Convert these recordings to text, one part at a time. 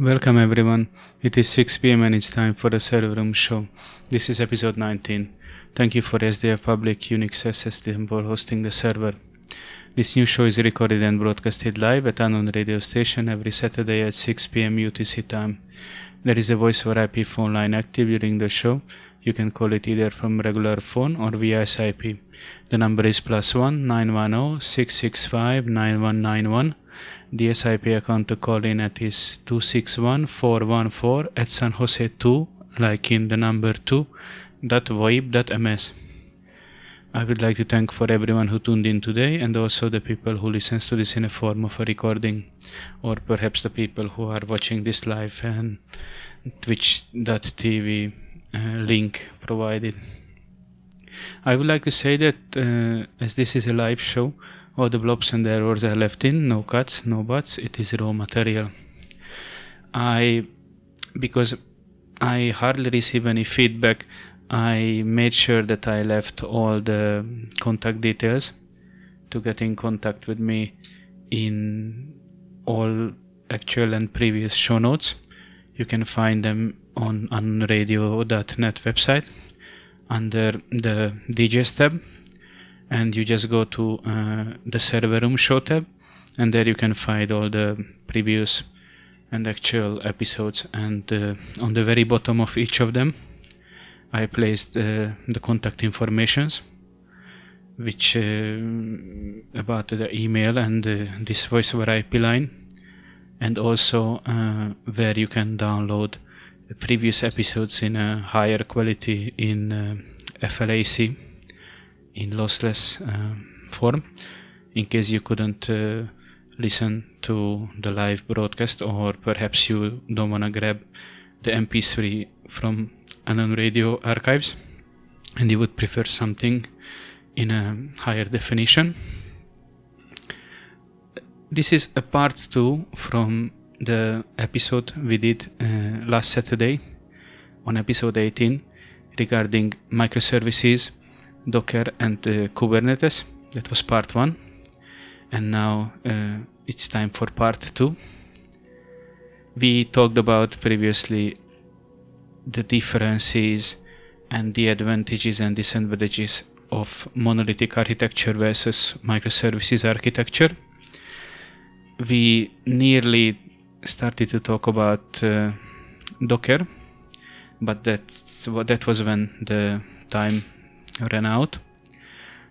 Welcome everyone. It is 6 pm and it's time for the Server Room show. This is episode 19. Thank you for SDF Public Unix SSD for hosting the server. This new show is recorded and broadcasted live at Anon Radio Station every Saturday at 6 pm UTC time. There is a voice over IP phone line active during the show. You can call it either from regular phone or via SIP. The number is plus one 910 665 9191 the SIP account to call in at is 261414 at San Jose 2, like in the number 2, dot voip dot ms. I would like to thank for everyone who tuned in today and also the people who listens to this in a form of a recording or perhaps the people who are watching this live and twitch.tv uh, link provided. I would like to say that uh, as this is a live show, all the blobs and errors are left in, no cuts, no buts, it is raw material. I, because I hardly receive any feedback, I made sure that I left all the contact details to get in contact with me in all actual and previous show notes. You can find them on anonradio.net website under the DJs tab and you just go to uh, the server room show tab and there you can find all the previous and actual episodes and uh, on the very bottom of each of them I placed uh, the contact informations which uh, about the email and uh, this voice over IP line and also uh, where you can download previous episodes in a higher quality in FLAC in lossless uh, form in case you couldn't uh, listen to the live broadcast or perhaps you don't want to grab the mp3 from Anon Radio archives and you would prefer something in a higher definition. This is a part 2 from the episode we did uh, last saturday on episode 18 regarding microservices Docker and uh, Kubernetes. That was part one. And now uh, it's time for part two. We talked about previously the differences and the advantages and disadvantages of monolithic architecture versus microservices architecture. We nearly started to talk about uh, Docker, but that that was when the time ran out.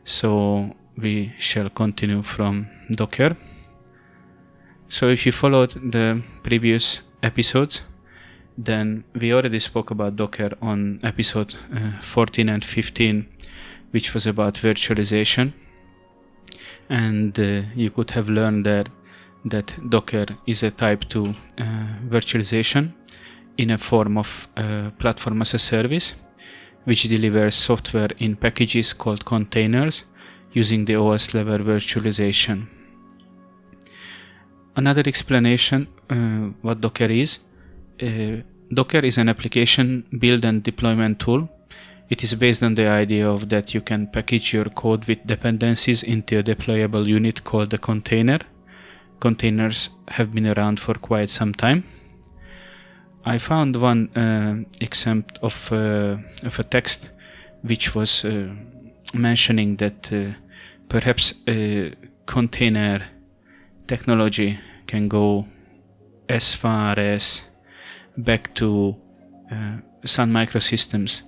So we shall continue from docker. So if you followed the previous episodes then we already spoke about docker on episode uh, 14 and 15 which was about virtualization. And uh, you could have learned there that docker is a type 2 uh, virtualization in a form of uh, platform as a service which delivers software in packages called containers using the OS level virtualization. Another explanation uh, what Docker is. Uh, Docker is an application build and deployment tool. It is based on the idea of that you can package your code with dependencies into a deployable unit called a container. Containers have been around for quite some time. I found one uh, example of, uh, of a text which was uh, mentioning that uh, perhaps container technology can go as far as back to uh, Sun Microsystems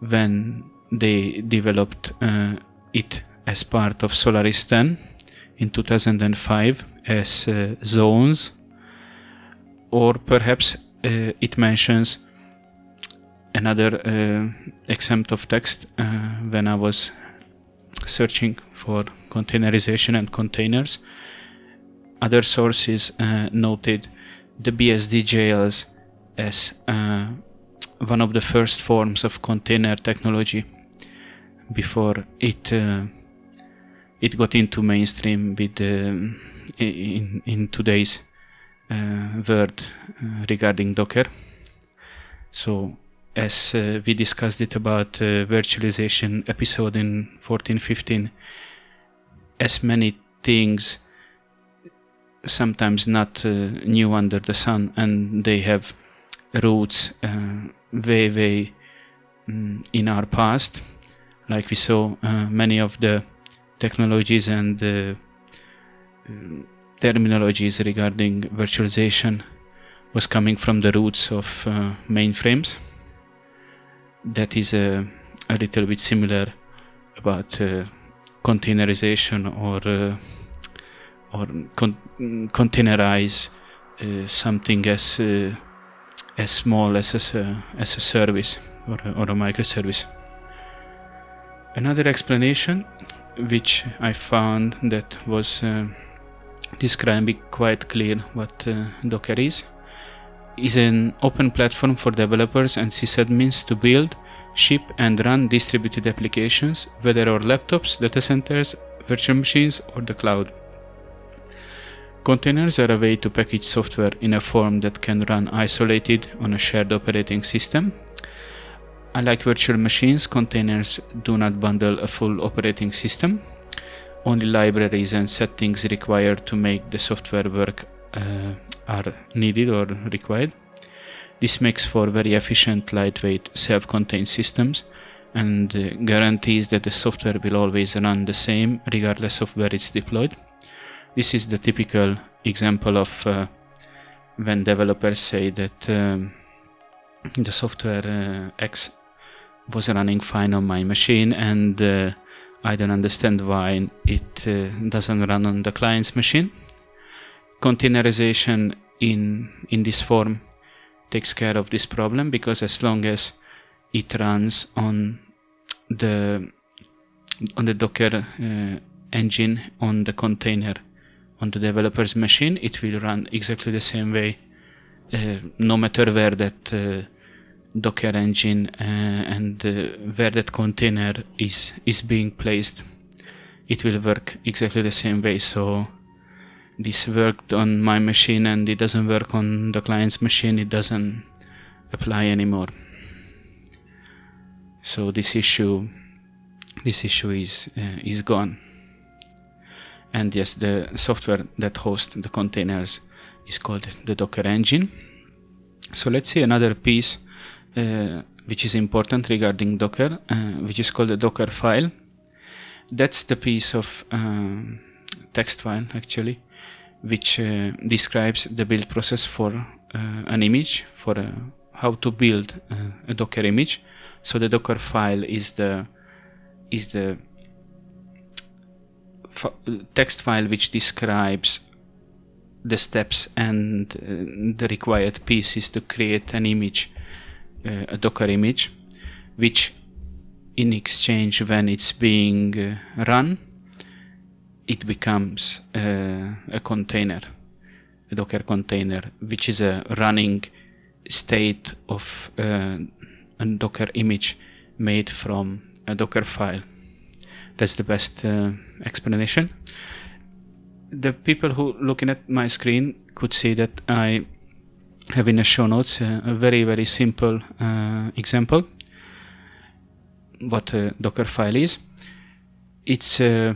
when they developed uh, it as part of Solaris 10 in 2005 as zones. Or perhaps it mentions another uh, example of text uh, when I was searching for containerization and containers. Other sources noted the BSD jails as uh, one of the first forms of container technology before it uh, it got into mainstream with uh, in in today's uh, word uh, regarding Docker. So as uh, we discussed it about virtualization episode in 1415, as many things sometimes not uh, new under the sun and they have roots uh, way way um, in our past like we saw uh, many of the technologies and uh, terminologies regarding virtualization was coming from the roots of uh, mainframes that is a, a little bit similar about uh, containerization or uh, or con- containerize uh, something as uh, as small as a, as a service or a, or a microservice. Another explanation, which I found that was uh, describing quite clear what uh, Docker is, is an open platform for developers and sysadmins to build, ship, and run distributed applications, whether on laptops, data centers, virtual machines, or the cloud. Containers are a way to package software in a form that can run isolated on a shared operating system. Unlike virtual machines, containers do not bundle a full operating system. Only libraries and settings required to make the software work uh, are needed or required. This makes for very efficient, lightweight, self-contained systems and uh, guarantees that the software will always run the same regardless of where it's deployed. This is the typical example of uh, when developers say that um, the software uh, X was running fine on my machine and uh, I don't understand why it uh, doesn't run on the client's machine. Containerization in in this form takes care of this problem because as long as it runs on the on the Docker uh, engine on the container on the developer's machine, it will run exactly the same way, uh, no matter where that uh, Docker engine uh, and uh, where that container is is being placed. It will work exactly the same way. So this worked on my machine and it doesn't work on the client's machine. It doesn't apply anymore. So this issue, this issue is uh, is gone and yes the software that hosts the containers is called the docker engine so let's see another piece which is important regarding docker uh, which is called a docker file. That's the piece of uh, text file actually which uh, describes the build process for uh, an image for uh, how to build a docker image. So the docker file is the is the text file which describes the steps and uh, the required pieces to create an image, uh, a Docker image, which in exchange when it's being uh, run, it becomes uh, a container, a Docker container, which is a running state of uh, a Docker image made from a Docker file that's the best uh, explanation. The people who looking at my screen could see that I have in the show notes uh, a very very simple uh, example what a Docker file is. It's uh,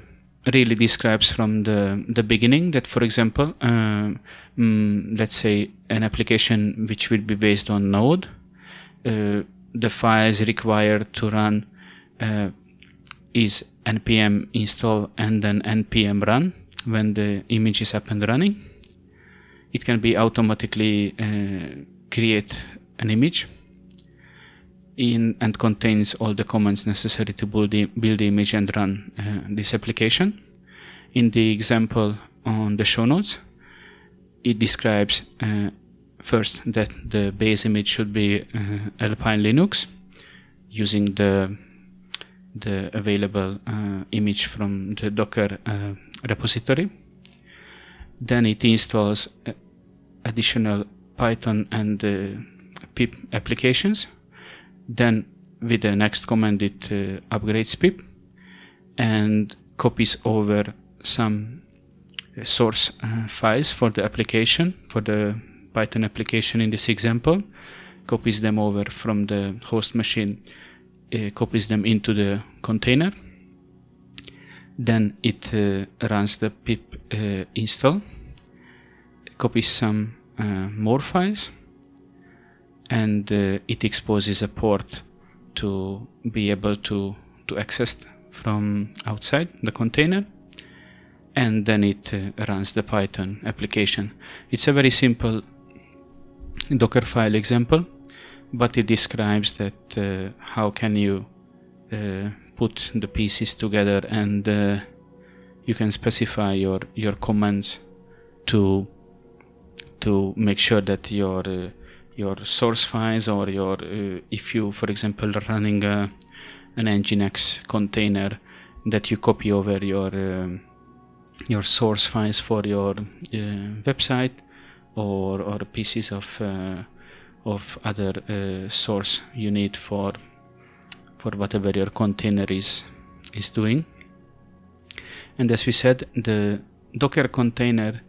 really describes from the the beginning that for example uh, mm, let's say an application which will be based on node uh, the files required to run uh, is npm install and then npm run when the image is up and running. It can be automatically uh, create an image in and contains all the commands necessary to build the, build the image and run uh, this application. In the example on the show notes, it describes uh, first that the base image should be uh, Alpine Linux using the the available uh, image from the Docker uh, repository. Then it installs uh, additional Python and pip applications. Then with the next command it upgrades pip and copies over some source uh, files for the application for the python application in this example copies them over from the host machine uh, copies them into the container. Then it uh, runs the pip uh, install copies some uh, more files and it exposes a port to be able to to access from outside the container and then it uh, runs the python application. It's a very simple dockerfile example but it describes that uh, how can you uh, put the pieces together and uh, you can specify your your commands to to make sure that your uh, your source files or your uh, if you for example running a, an nginx container that you copy over your um, your source files for your uh, website or or pieces of uh, of other uh, source you need for for whatever your container is is doing. And as we said the docker container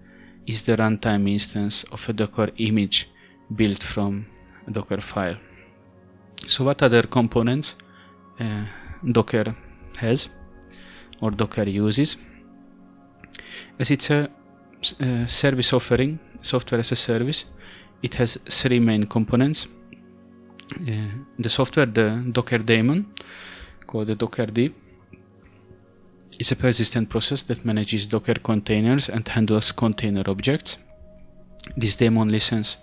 is the runtime instance of a docker image built from a docker file. So what other components uh, docker has or docker uses? As it's a, a service offering software as a service it has three main components. uh, the software the docker daemon called the dockerd is a persistent process that manages docker containers and handles container objects. This daemon listens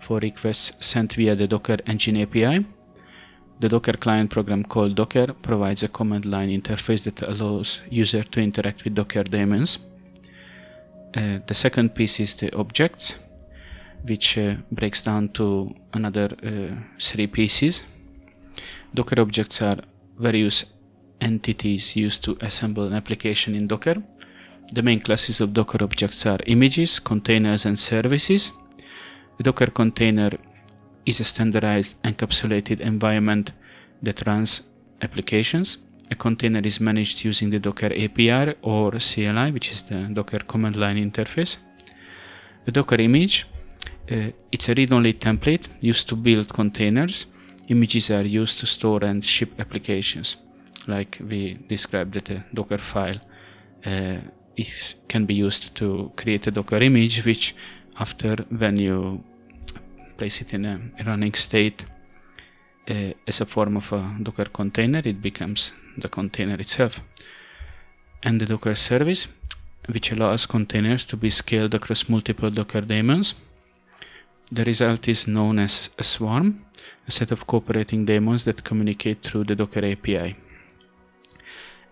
for requests sent via the docker engine api the docker client program called docker provides a command line interface that allows user to interact with docker daemons. Uh, the second piece is the objects which uh, breaks down to another uh, three pieces. Docker objects are various entities used to assemble an application in Docker. The main classes of Docker objects are images, containers, and services. The Docker container is a standardized encapsulated environment that runs applications. A container is managed using the Docker API or CLI, which is the Docker command line interface. The Docker image uh, it's a read-only template used to build containers. Images are used to store and ship applications, like we described that a Docker file uh, is, can be used to create a Docker image, which after when you place it in a running state uh, as a form of a Docker container, it becomes the container itself. And the Docker service, which allows containers to be scaled across multiple Docker daemons the result is known as a swarm, a set of cooperating daemons that communicate through the Docker API.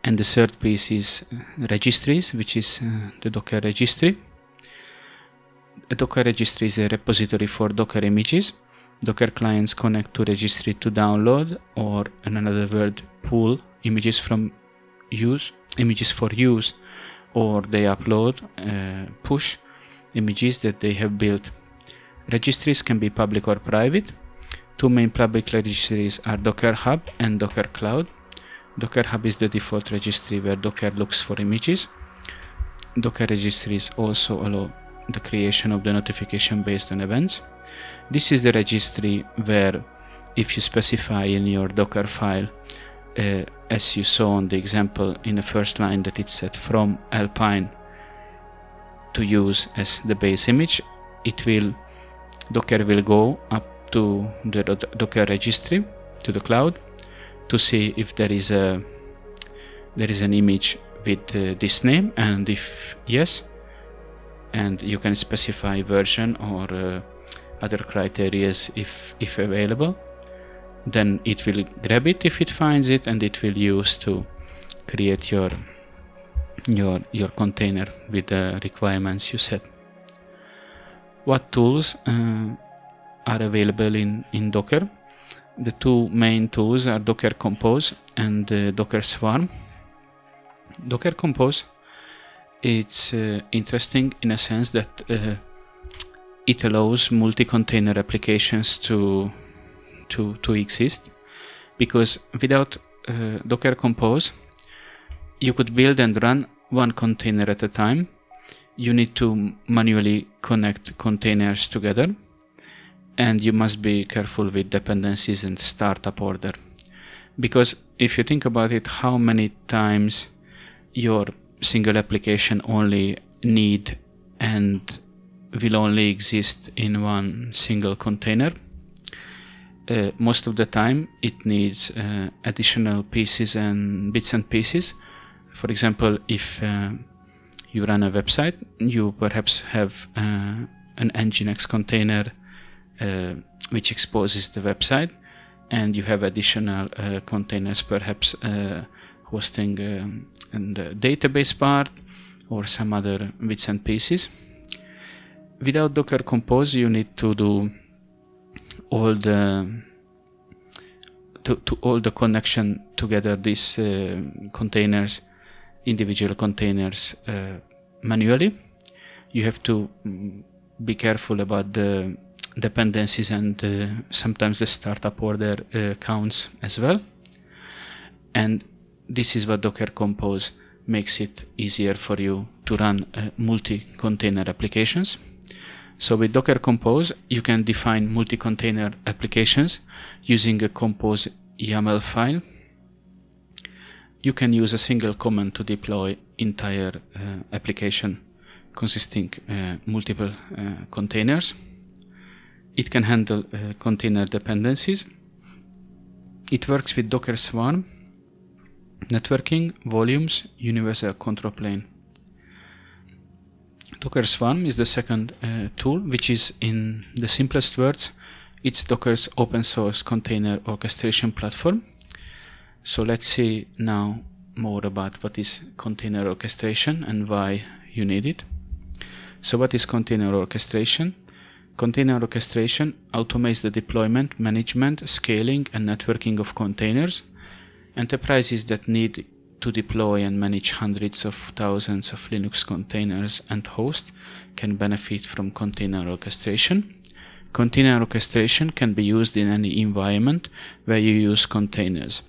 And the third piece is uh, registries, which is uh, the Docker registry. A Docker registry is a repository for Docker images. Docker clients connect to registry to download or in another word pull images from use images for use or they upload uh, push images that they have built Registries can be public or private. Two main public registries are Docker Hub and Docker Cloud. Docker Hub is the default registry where Docker looks for images. Docker registries also allow the creation of the notification based on events. This is the registry where if you specify in your Docker file, uh, as you saw on the example in the first line that it's set from Alpine to use as the base image, it will Docker will go up to the Docker registry to the cloud to see if there is a there is an image with uh, this name and if yes and you can specify version or uh, other criteria if if available then it will grab it if it finds it and it will use to create your your your container with the requirements you set what tools uh, are available in, in Docker. The two main tools are Docker Compose and uh, Docker Swarm. Docker Compose it's uh, interesting in a sense that it allows multi-container applications to to to exist because without uh, Docker Compose you could build and run one container at a time you need to manually connect containers together and you must be careful with dependencies and startup order because if you think about it how many times your single application only need and will only exist in one single container. Uh, most of the time it needs uh, additional pieces and bits and pieces. For example, if uh, you run a website, you perhaps have uh, an Nginx container uh, which exposes the website, and you have additional uh, containers, perhaps hosting um, the database part or some other bits and pieces. Without Docker Compose, you need to do all the to, to all the connection together these uh, containers individual containers uh, manually. You have to mm, be careful about the dependencies and uh, sometimes the startup order uh, counts as well. And this is what docker compose makes it easier for you to run uh, multi-container applications. So with Docker Compose, you can define multi-container applications using a Compose YAML file. You can use a single command to deploy entire uh, application consisting uh, multiple uh, containers. It can handle uh, container dependencies. It works with Docker Swarm, networking, volumes, universal control plane. Docker Swarm is the second uh, tool, which is in the simplest words, it's Docker's open source container orchestration platform. So let's see now more about what is container orchestration and why you need it. So what is container orchestration? Container orchestration automates the deployment, management, scaling, and networking of containers. Enterprises that need to deploy and manage hundreds of thousands of Linux containers and hosts can benefit from container orchestration. Container orchestration can be used in any environment where you use containers.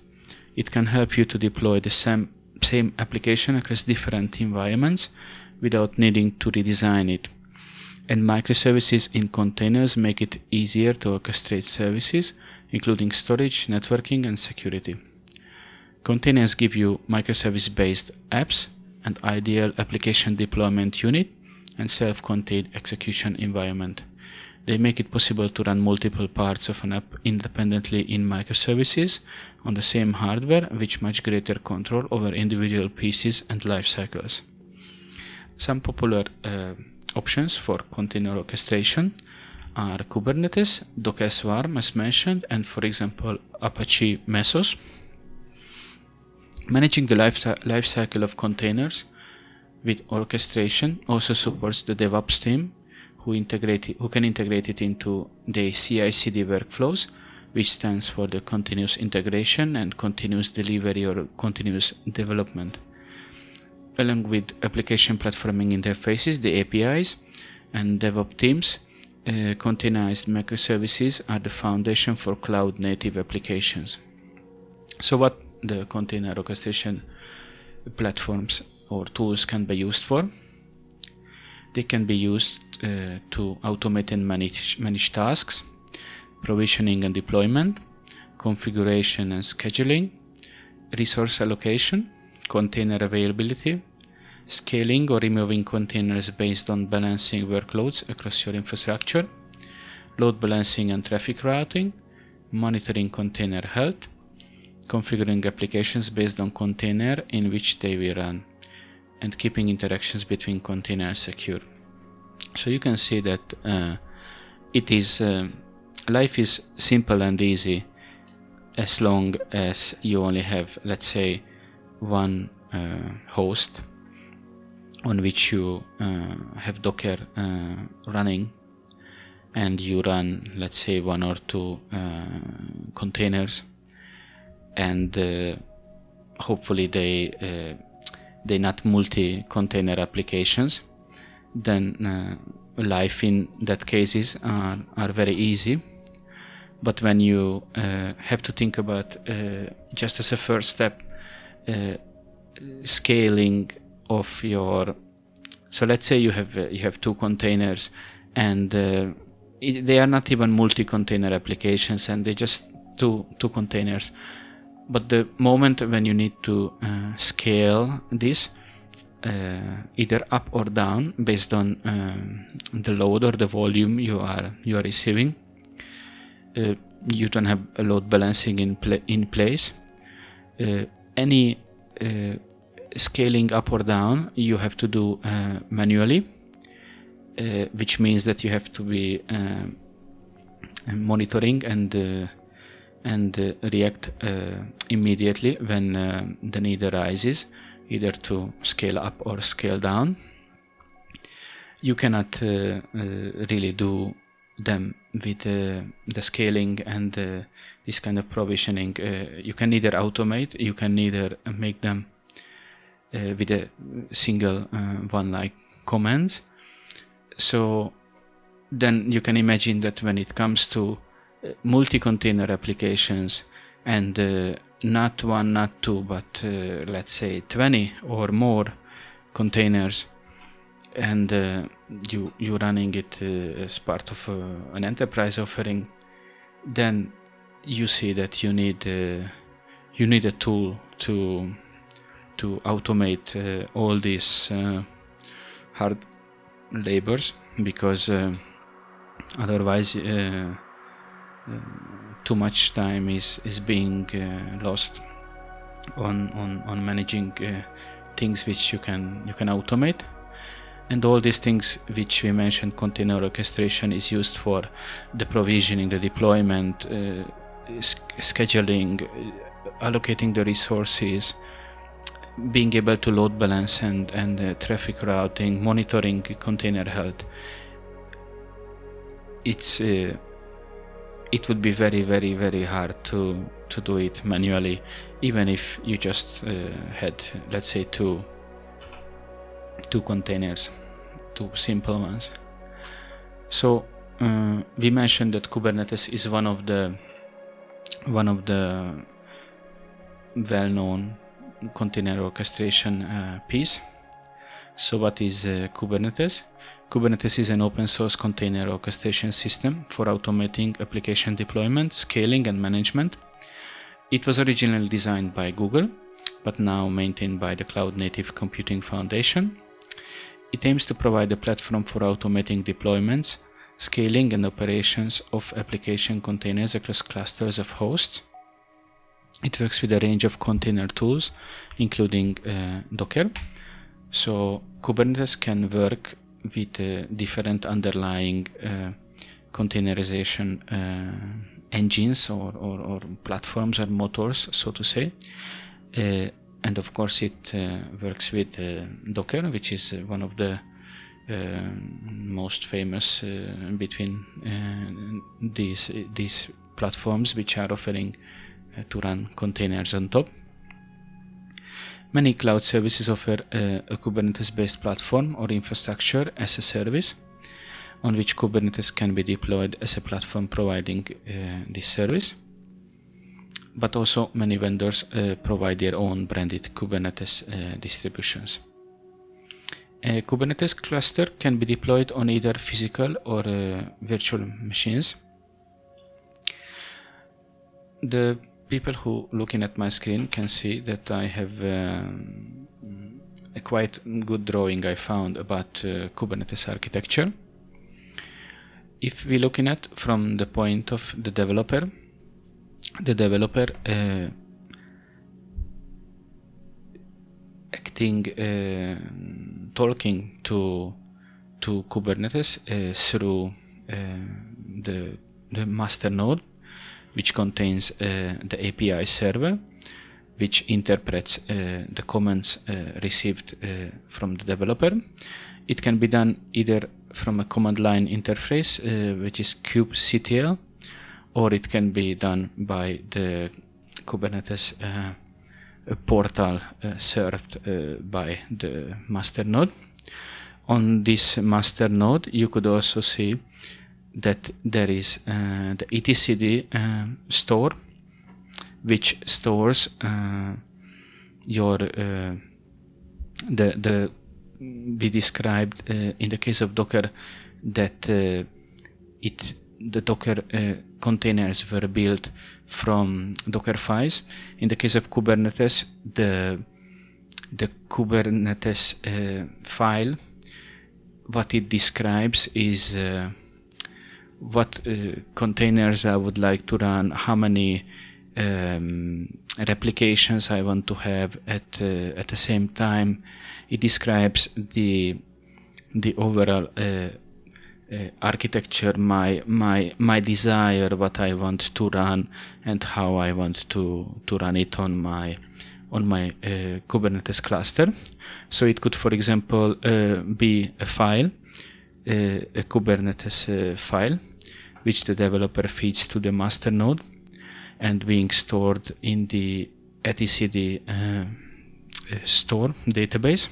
It can help you to deploy the same, same application across different environments without needing to redesign it. And microservices in containers make it easier to orchestrate services, including storage, networking, and security. Containers give you microservice-based apps, and ideal application deployment unit, and self-contained execution environment. They make it possible to run multiple parts of an app independently in microservices on the same hardware with much greater control over individual pieces and life cycles. Some popular uh, options for container orchestration are Kubernetes, Docker Swarm as mentioned, and for example Apache Mesos. Managing the life, life cycle of containers with orchestration also supports the DevOps team who integrate it, who can integrate it into the CI/CD workflows, which stands for the continuous integration and continuous delivery or continuous development. Along with application platforming interfaces, the APIs, and DevOps teams, uh, containerized microservices are the foundation for cloud native applications. So, what the container orchestration platforms or tools can be used for. They can be used uh, to automate and manage, manage tasks, provisioning and deployment, configuration and scheduling, resource allocation, container availability, scaling or removing containers based on balancing workloads across your infrastructure, load balancing and traffic routing, monitoring container health, configuring applications based on container in which they will run, and keeping interactions between containers secure. So you can see that uh, it is uh, life is simple and easy as long as you only have, let's say, one uh, host on which you uh, have Docker uh, running and you run, let's say, one or two uh, containers and hopefully they they not multi-container applications then uh, life in that cases are, are very easy. But when you uh, have to think about uh, just as a first step uh, scaling of your so let's say you have you have two containers and it, they are not even multi-container applications and they just two two containers. But the moment when you need to uh, scale this uh, either up or down based on um, the load or the volume you are you are receiving. Uh, you don't have a load balancing in in place. Uh, any uh, scaling up or down you have to do uh, manually, uh, which means that you have to be monitoring and and react immediately when the need arises either to scale up or scale down. You cannot uh, uh, really do them with uh, the scaling and this kind of provisioning. you can neither automate, you can neither make them with a single one like commands. So then you can imagine that when it comes to multi-container applications and uh, not one, not two, but uh, let's say 20 or more containers, and uh, you you running it uh, as part of uh, an enterprise offering, then you see that you need uh, you need a tool to to automate uh, all these hard labors because otherwise too much time is is being uh, lost on on on managing uh, things which you can you can automate. And all these things which we mentioned container orchestration is used for the provisioning the deployment uh, scheduling uh, allocating the resources being able to load balance and and uh, traffic routing monitoring container health. It's uh, it would be very very very hard to to do it manually even if you just uh, had let's say two two containers two simple ones so uh, we mentioned that kubernetes is one of the one of the well-known container orchestration uh, piece so what is uh, Kubernetes? Kubernetes is an open source container orchestration system for automating application deployment, scaling and management. It was originally designed by Google, but now maintained by the Cloud Native Computing Foundation. It aims to provide a platform for automating deployments, scaling and operations of application containers across clusters of hosts. It works with a range of container tools, including uh, Docker, so Kubernetes can work with uh, different underlying uh, containerization uh, engines or, or, or, platforms or motors, so to say. Uh, and of course, it uh, works with Docker, which is one of the most famous between these these platforms, which are offering to run containers on top. Many cloud services offer a, a Kubernetes based platform or infrastructure as a service on which Kubernetes can be deployed as a platform providing uh, this service. But also, many vendors uh, provide their own branded Kubernetes uh, distributions. A Kubernetes cluster can be deployed on either physical or uh, virtual machines. The people who looking at my screen can see that I have um, a quite good drawing I found about uh, Kubernetes architecture. If we looking at from the point of the developer, the developer uh, acting, uh, talking to to Kubernetes uh, through uh, the the master node which contains uh, the API server, which interprets uh, the commands uh, received from the developer. It can be done either from a command line interface, which is kubectl, or it can be done by the Kubernetes portal served by the master node on this master node you could also see that there is uh, the etcd uh, store which stores uh, your uh, the the we described uh, in the case of docker that uh, it the docker containers were built from docker files. In the case of kubernetes the the Kubernetes file, what it describes is what uh, containers I would like to run, how many um, replications I want to have at uh, at the same time. It describes the the overall uh, uh, architecture, my my my desire, what I want to run, and how I want to to run it on my on my uh, Kubernetes cluster. So it could, for example, uh, be a file, a Kubernetes uh, file, which the developer feeds to the master node, and being stored in the etcd store database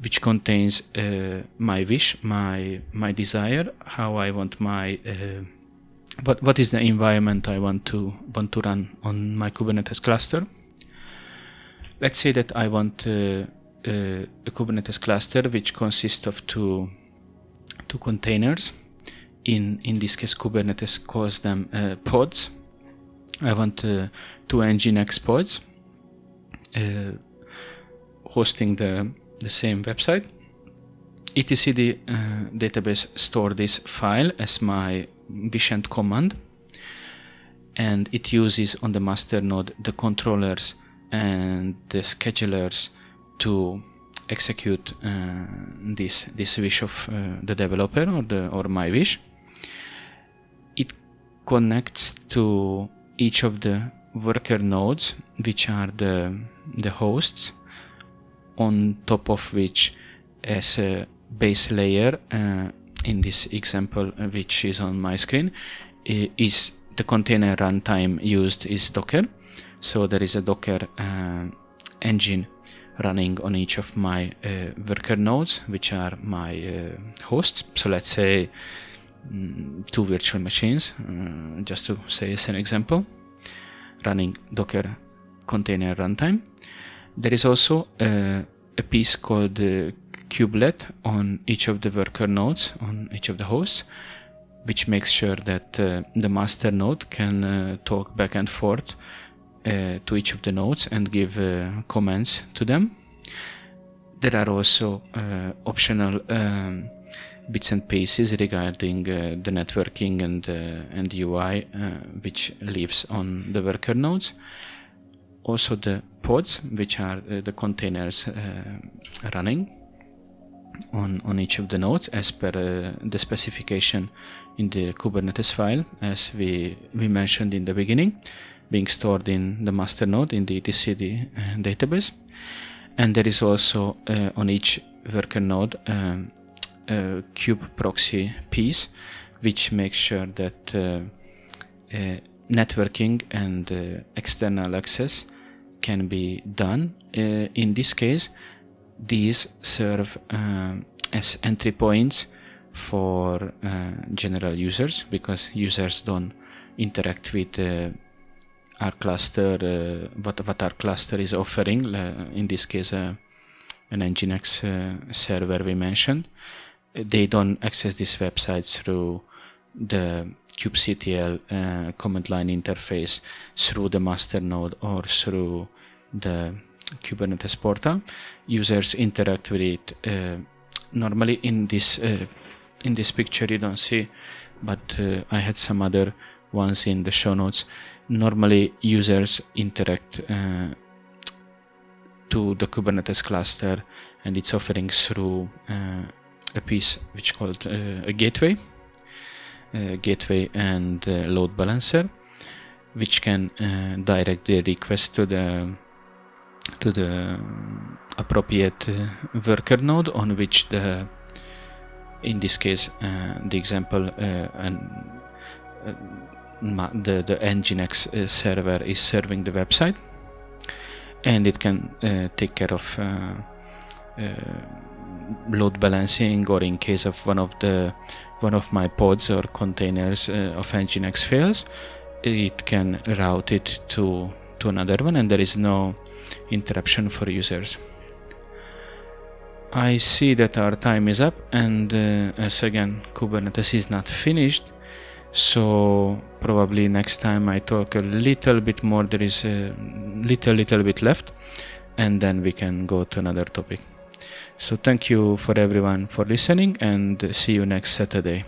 which contains uh, my wish, my my desire, how I want my uh, what what is the environment I want to want to run on my Kubernetes cluster. Let's say that I want uh, uh a Kubernetes cluster which consists of two two containers. In in this case, Kubernetes calls them uh, pods. I want uh, two Nginx pods hosting the the same website. etcd uh, database store this file as my Vishent command and it uses on the master node the controllers and the schedulers to execute uh, this this wish of uh, the developer or the or my wish. It connects to each of the worker nodes which are the the hosts on top of which as a base layer uh, in this example uh, which is on my screen is the container runtime used is docker. So there is a docker uh, engine running on each of my uh, worker nodes which are my uh, hosts. So let's say mm, two virtual machines uh, just to say as an example running docker container runtime. There is also a, piece called uh, kubelet on each of the worker nodes on each of the hosts which makes sure that uh, the master node can uh, talk back and forth to each of the nodes and give uh, commands to them. There are also uh, optional um, bits and pieces regarding the networking and and UI which lives on the worker nodes. Also the pods, which are uh, the containers uh, running on, on each of the nodes as per uh, the specification in the Kubernetes file, as we, we mentioned in the beginning, being stored in the master node in the etcd database. And there is also on each worker node um, a kube proxy piece, which makes sure that uh, uh, networking and uh, external access can be done. Uh, in this case, these serve uh, as entry points for uh, general users because users don't interact with uh, our cluster, uh, what, what our cluster is offering, uh, in this case, an Nginx server we mentioned. They don't access this website through the kubectl uh, command line interface through the master node or through the Kubernetes portal. Users interact with it uh, normally in this uh, in this picture you don't see, but uh, I had some other ones in the show notes. Normally users interact uh, to the Kubernetes cluster and its offering through uh, a piece which called a gateway uh, gateway and uh, load balancer which can uh, direct the request to the to the appropriate worker node on which the in this case the example and the, the nginx uh, server is serving the website and it can uh, take care of uh, load balancing or in case of one of the one of my pods or containers uh, of nginx fails it can route it to to another one and there is no interruption for users. I see that our time is up and uh, as again Kubernetes is not finished so probably next time I talk a little bit more there is a little little bit left and then we can go to another topic. So thank you for everyone for listening and see you next saturday